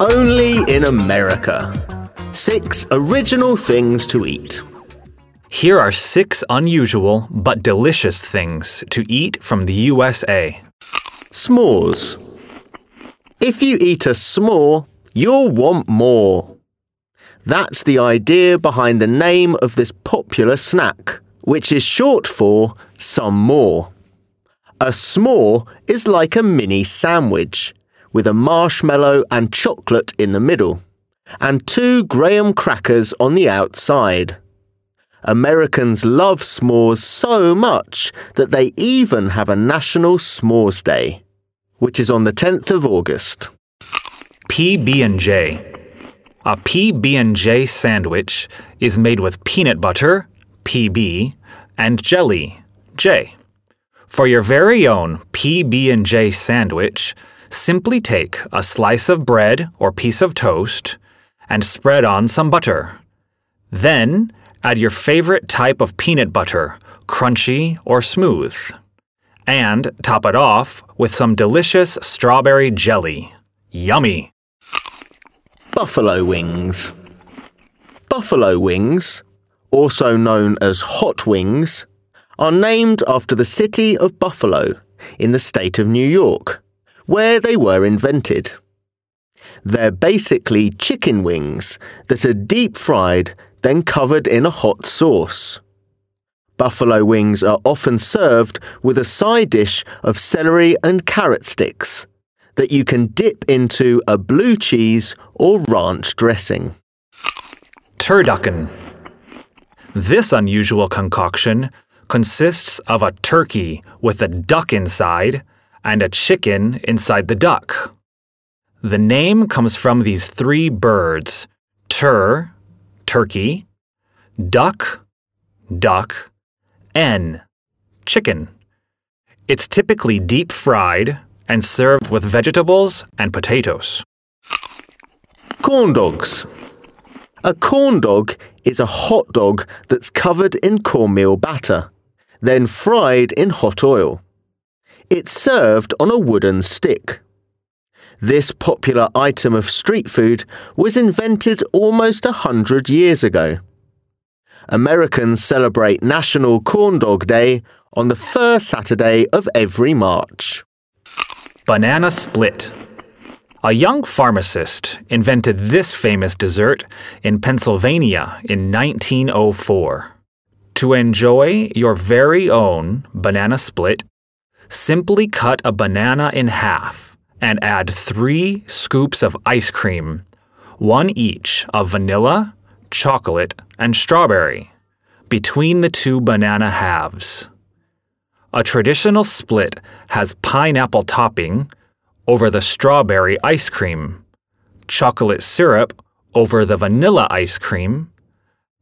Only in America. Six original things to eat. Here are six unusual but delicious things to eat from the USA. S'mores. If you eat a s'more, you'll want more. That's the idea behind the name of this popular snack, which is short for some more. A s'more is like a mini sandwich, with a marshmallow and chocolate in the middle, and two graham crackers on the outside. Americans love s'mores so much that they even have a National S'mores Day, which is on the 10th of August. PB&J. A PB&J sandwich is made with peanut butter, PB, and jelly, J. For your very own PB&J sandwich, simply take a slice of bread or piece of toast and spread on some butter. Then add your favorite type of peanut butter, crunchy or smooth. And top it off with some delicious strawberry jelly. Yummy! Buffalo wings. Buffalo wings, also known as hot wings, are named after the city of Buffalo in the state of New York, where they were invented. They're basically chicken wings that are deep fried, then covered in a hot sauce. Buffalo wings are often served with a side dish of celery and carrot sticks that you can dip into a blue cheese or ranch dressing. Turducken. This unusual concoction consists of a turkey with a duck inside and a chicken inside the duck. The name comes from these three birds tur, turkey, duck, duck, n, chicken. It's typically deep fried and served with vegetables and potatoes. Corn dogs. A corn dog is a hot dog that's covered in cornmeal batter, then fried in hot oil. It's served on a wooden stick. This popular item of street food was invented almost a hundred years ago. Americans celebrate National Corn Dog Day on the first Saturday of every March. Banana split. A young pharmacist invented this famous dessert in Pennsylvania in 1904. To enjoy your very own banana split, simply cut a banana in half and add three scoops of ice cream, one each of vanilla, chocolate, and strawberry, between the two banana halves. A traditional split has pineapple topping over the strawberry ice cream, chocolate syrup over the vanilla ice cream,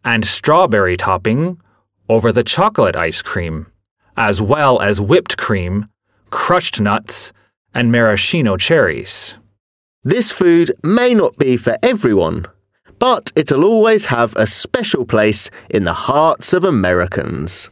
and strawberry topping over the chocolate ice cream, as well as whipped cream, crushed nuts, and maraschino cherries. This food may not be for everyone, but it'll always have a special place in the hearts of Americans.